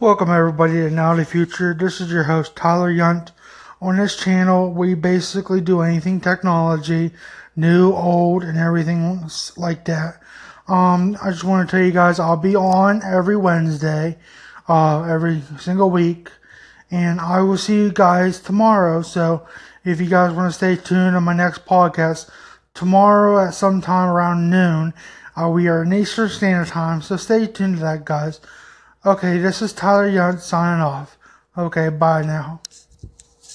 Welcome everybody to Now the Future. This is your host Tyler Yunt. On this channel, we basically do anything technology, new, old, and everything like that. Um, I just want to tell you guys I'll be on every Wednesday, uh, every single week, and I will see you guys tomorrow. So if you guys want to stay tuned on my next podcast, tomorrow at some time around noon, uh, we are in Eastern Standard Time. So stay tuned to that, guys. Okay, this is Tyler Young signing off. Okay, bye now.